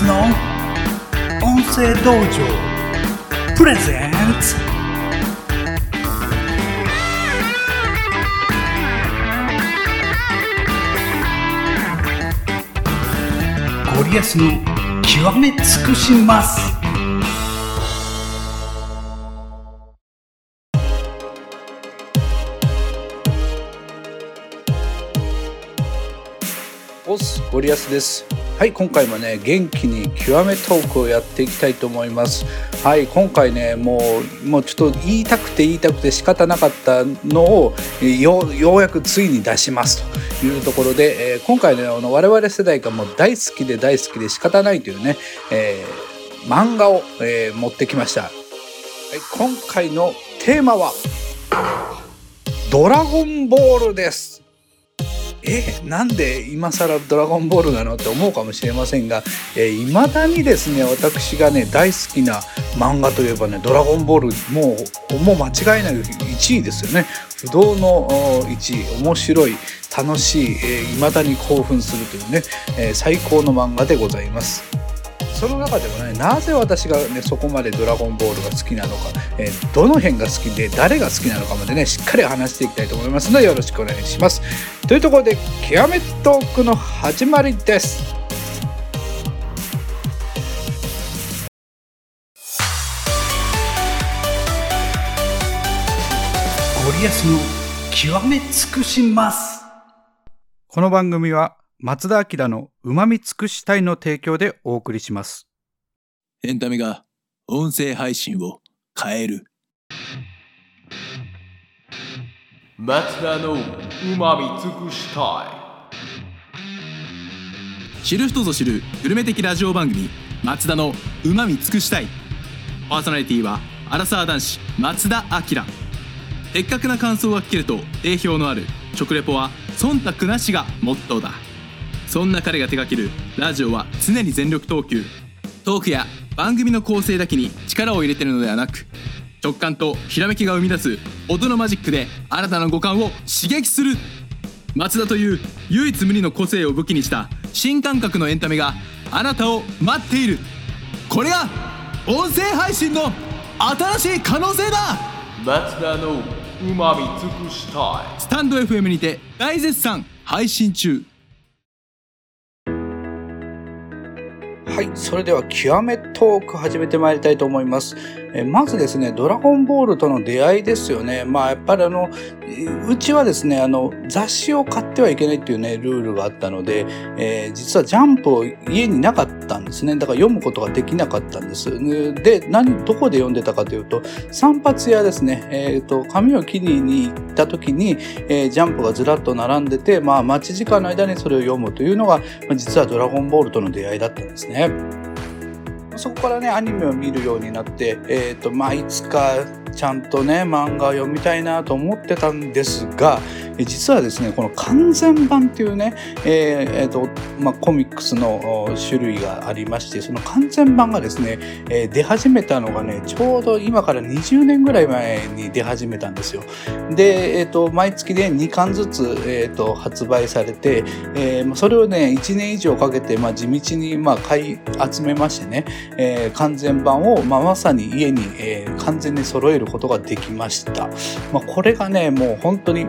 スの音声道場。プレゼンツゴリアスの極め尽くしますゴリアスです。はい今回もね元気に極めトークをやっていきたいと思います。はい今回ねもうもうちょっと言いたくて言いたくて仕方なかったのをよようやくついに出しますというところで、えー今回ねあの我々世代がもう大好きで大好きで仕方ないというね、えー漫画を、えー持ってきました、はい、今回のテーマはドラゴンボールです。えなんで今更ドラゴンボールなのって思うかもしれませんがいま、未だにですね私がね大好きな漫画といえばねドラゴンボールもうもう間違いない1位ですよね。不動の1位。面白い楽しい、えー、だに興奮するというね、えー最高の漫画でございます。その中でもねなぜ私がねそこまでドラゴンボールが好きなのか、えーどの辺が好きで誰が好きなのかまでねしっかり話していきたいと思いますのでよろしくお願いします。というところで極めトークの始まりです。ゴリアスの極め尽くします。この番組は松田明のうまみ尽くしたいの提供でお送りします。エンタメが音声配信を変える。松田のうまみ尽くした知る人ぞ知るグルメ的ラジオ番組「松田のうまみ尽くしたい」パーソナリティはアラサー男子松田明。的確な感想が聞けると定評のある食レポは忖度なしがモットーだそんな彼が手掛けるラジオは常に全力投球。トークや番組の構成だけに力を入れてるのではなく直感とひらめきが生み出す音のマジックで新たな五感を刺激する松田という唯一無二の個性を武器にした新感覚のエンタメがあなたを待っている。これが音声配信の新しい可能性だ。松田のうまみ尽くしたいスタンド FM にて大絶賛配信中。はいそれでは極めトーク始めてまいりたいと思います。えまずですねドラゴンボールとの出会いですよね。まあやっぱりあのうちはですねあの雑誌を買ってはいけないっていうねルールがあったので、えー実はジャンプを家になかったたんですね。だから読むことができなかったんです。で何どこで読んでたかというと散髪屋ですね、えー、と髪を切りに行った時に、えージャンプがずらっと並んでて、まあ、待ち時間の間にそれを読むというのが、実はドラゴンボールとの出会いだったんですね。そこからねアニメを見るようになって、えーとまあ、いつかちゃんとね漫画を読みたいなと思ってたんですが実はですねこの完全版っていうね、えーえーとまあ、コミックスの種類がありましてその完全版がですね、えー出始めたのがねちょうど今から20年ぐらい前に出始めたんですよ。で、えー、と毎月で2巻ずつ、えー、と発売されて、えーそれをね1年以上かけて、まあ、地道に、まあ、買い集めましてね、えー完全版を、まあ、まさに家に、えー完全に揃えることができました。まあ、これがねもう本当に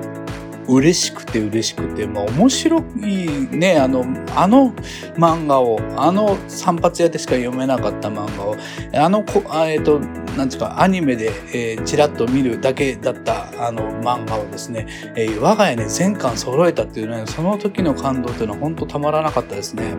嬉しくて嬉しくて、まあ、面白いねあのあの漫画をあの散髪屋でしか読めなかった漫画をあのこあえっ、となんですかアニメで、えーちらっと見るだけだったあの漫画をですね、えー我が家に全巻揃えたっていうねその時の感動っていうのは本当たまらなかったですね。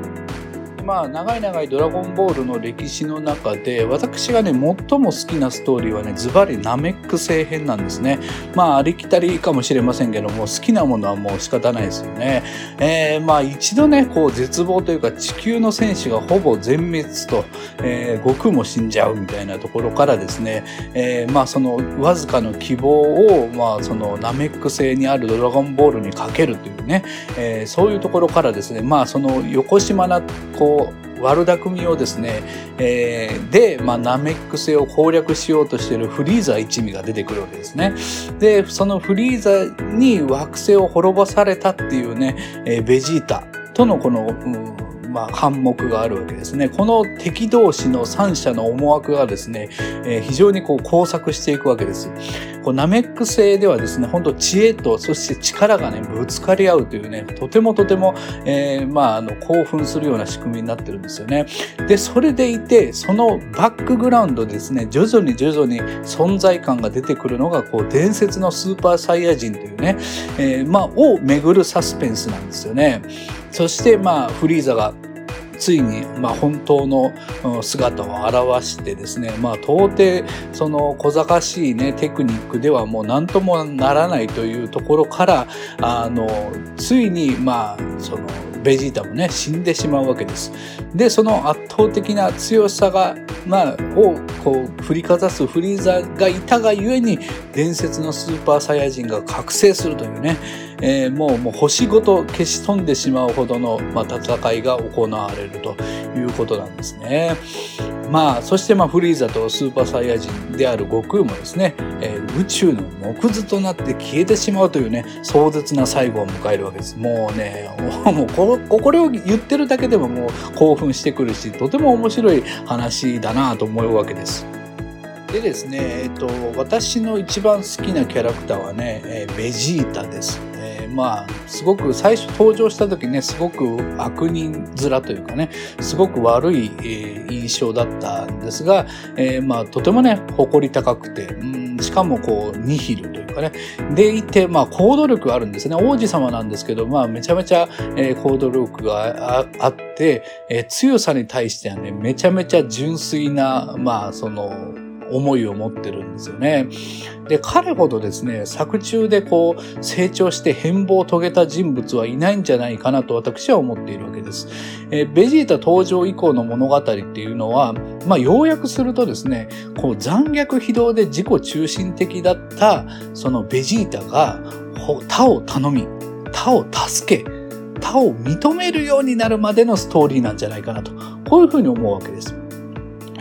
まあ、長い長いドラゴンボールの歴史の中で、私がね、最も好きなストーリーはね、ズバリナメック星編なんですね。まあ、ありきたりかもしれませんけども、好きなものはもう仕方ないですよね。えーまあ、一度ね、こう、絶望というか、地球の戦士がほぼ全滅と、えー悟空も死んじゃうみたいなところからですね、えーまあ、その、わずかの希望を、まあ、その、ナメック星にあるドラゴンボールにかけるというね、えーそういうところからですね、まあ、その、横島な、こう、悪巧みをですね、えーで、まあ、ナメック星を攻略しようとしているフリーザ一味が出てくるわけですね。で、そのフリーザに惑星を滅ぼされたっていうね、えーベジータとのこの、うんまあ、反目があるわけですね。この敵同士の三者の思惑がですね、えー非常にこう交錯していくわけです。こうナメック星ではですね、本当知恵とそして力がね、ぶつかり合うというね、とてもとても、えーまあ、あの、興奮するような仕組みになってるんですよね。で、それでいて、そのバックグラウンドですね、徐々に徐々に存在感が出てくるのが、こう、伝説のスーパーサイヤ人というね、えーまあ、を巡るサスペンスなんですよね。そして、まあ、フリーザが、ついに、まあ、本当の姿を表してですね、まあ、到底、その小賢しいね、テクニックではもう何ともならないというところから、あの、ついに、まあ、その、ベジータもね、死んでしまうわけです。で、その圧倒的な強さが、まあ、を、こう、振りかざすフリーザがいたがゆえに、伝説のスーパーサイヤ人が覚醒するというね、えーもう、もう星ごと消し飛んでしまうほどの、まあ、戦いが行われるということなんですね。まあ、そしてまあ、フリーザとスーパーサイヤ人である悟空もですね、えー宇宙の木図となって消えてしまうというね、壮絶な最後を迎えるわけです。もうね、もうこ、これを言ってるだけでももう興奮してくるし、とても面白い話だなと思うわけです。でですね、えっと、私の一番好きなキャラクターはね、えベジータです。えーまあ、すごく最初登場した時ね、すごく悪人面というかね、すごく悪い、えー印象だったんですが、えーまあ、とてもね、誇り高くて、うん、しかもこう、ニヒルというかね、でいて、まあ、行動力があるんですね。王子様なんですけど、まあ、めちゃめちゃ、えー行動力があって、えー強さに対してはね、めちゃめちゃ純粋な、まあ、その、思いを持ってるんですよね。で、彼ほどですね、作中でこう、成長して変貌を遂げた人物はいないんじゃないかなと私は思っているわけです。えーベジータ登場以降の物語っていうのは、まあ、要約するとですね、こう、残虐非道で自己中心的だった、そのベジータが、他を頼み、他を助け、他を認めるようになるまでのストーリーなんじゃないかなと、こういうふうに思うわけです。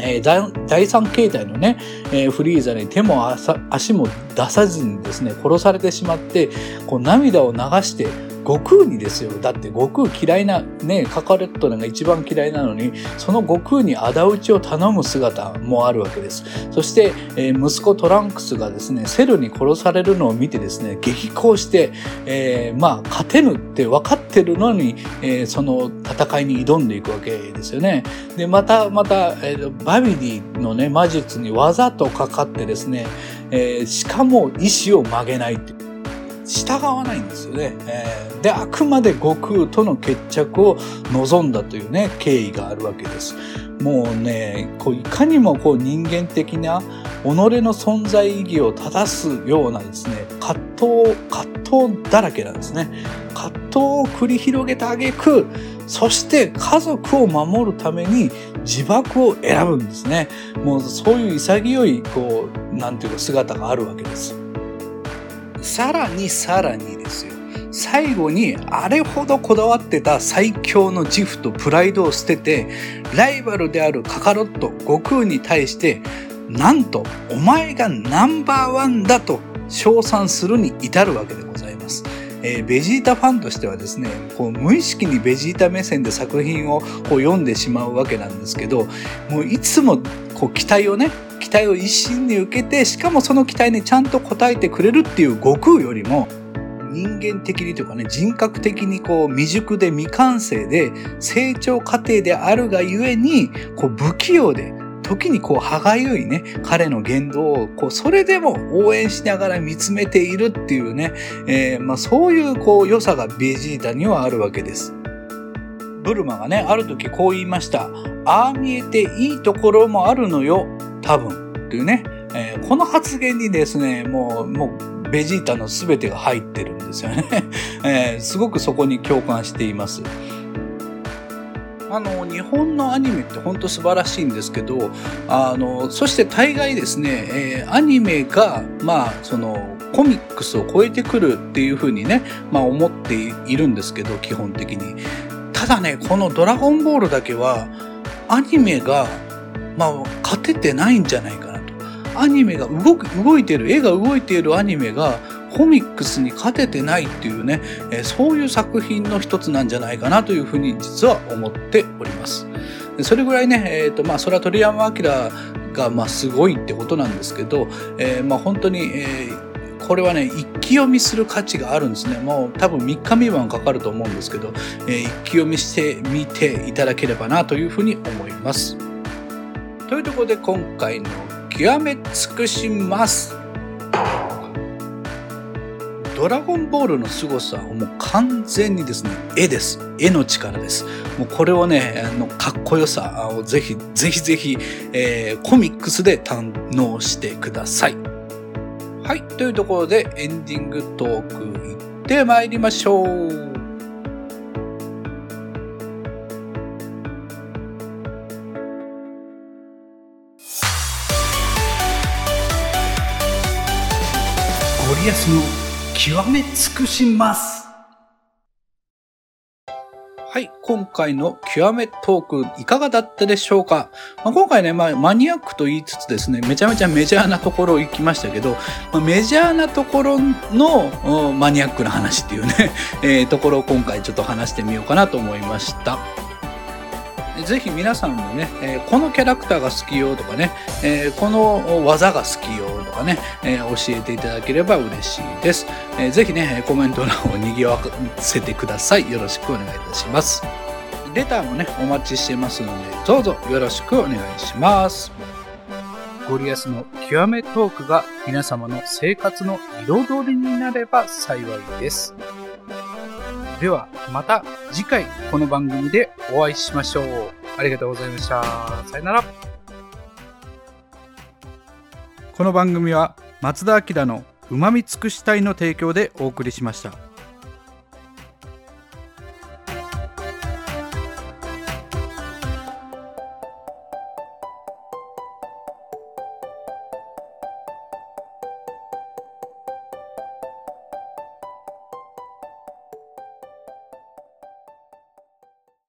えー第三形態のね、えーフリーザに手も足も出さずにですね、殺されてしまって、こう涙を流して、悟空にですよ。だって悟空嫌いな、ね、カカレットが一番嫌いなのに、その悟空に仇討ちを頼む姿もあるわけです。そして、えー息子トランクスがですね、セルに殺されるのを見てですね、激高して、えーまあ、勝てぬって分かってるのに、えーその戦いに挑んでいくわけですよね。で、また、また、えーバビディのね、魔術にわざとかかってですね、えーしかも意志を曲げないっていう。従わないんですよね。えーで、あくまで悟空との決着を望んだというね、経緯があるわけです。もうね、こういかにもこう人間的な己の存在意義を正すようなですね、葛藤、葛藤だらけなんですね。葛藤を繰り広げた挙句、そして家族を守るために自爆を選ぶんですね。もうそういう潔い、こう、なんていうか姿があるわけです。さらにさらにですよ。最後にあれほどこだわってた最強の自負とプライドを捨てて、ライバルであるカカロット、悟空に対して、なんと、お前がナンバーワンだと称賛するに至るわけでございます。えーベジータファンとしてはですね、こう無意識にベジータ目線で作品をこう読んでしまうわけなんですけど、もういつもこう期待をね、期待を一身に受けて、しかもその期待にちゃんと応えてくれるっていう悟空よりも、人間的にというかね、人格的にこう未熟で未完成で成長過程であるがゆえに、こう不器用で、時にこう歯がゆいね、彼の言動を、こう、それでも応援しながら見つめているっていうね、えーまあそういうこう良さがベジータにはあるわけです。ブルマがね、ある時こう言いました。ああ見えていいところもあるのよ、多分。というね、えーこの発言にですね、もう、もう、ベジータの全てが入ってるんですよね。えーすごくそこに共感しています。あの、日本のアニメって本当素晴らしいんですけど、あの、そして大概ですね、えーアニメが、まあ、その、コミックスを超えてくるっていうふうにね、まあ思っているんですけど、基本的に。ただね、このドラゴンボールだけは、アニメが、まあ、勝ててないんじゃないかなと。アニメが動く、動いてる、絵が動いているアニメが、コミックスに勝ててないっていうね、えーそういう作品の一つなんじゃないかなというふうに実は思っております。それぐらいね、えーとまあ、それは鳥山明がまあすごいってことなんですけど、えーまあ、本当に、えーこれはね一気読みする価値があるんですね。もう多分3日未満かかると思うんですけど、えー一気読みしてみていただければなというふうに思います。というところで今回の「極め尽くします」ドラゴンボールの凄さはもう完全にですね、絵です。絵の力です。もうこれをね、あの、かっこよさをぜひ、ぜひぜひ、えーコミックスで堪能してください。はい。というところでエンディングトーク行ってまいりましょう。ゴリアスの極め尽くしますはい。今回の極めトークいかがだったでしょうか、まあ、今回ね、まあ、マニアックと言いつつですね、めちゃめちゃメジャーなところ行きましたけど、まあ、メジャーなところのマニアックな話っていうね、えーところを今回ちょっと話してみようかなと思いました。ぜひ皆さんもね、えーこのキャラクターが好きよとかね、えーこの技が好きよとかね、えー教えていただければ嬉しいです。えーぜひね、コメント欄を賑わせてください。よろしくお願いいたします。レターもね、お待ちしてますので、どうぞよろしくお願いします。ゴリアスの極めトークが皆様の生活の彩りになれば幸いです。では、また次回この番組でお会いしましょう。ありがとうございました。さよなら。この番組は松田明のうまみ尽くしたいの提供でお送りしました。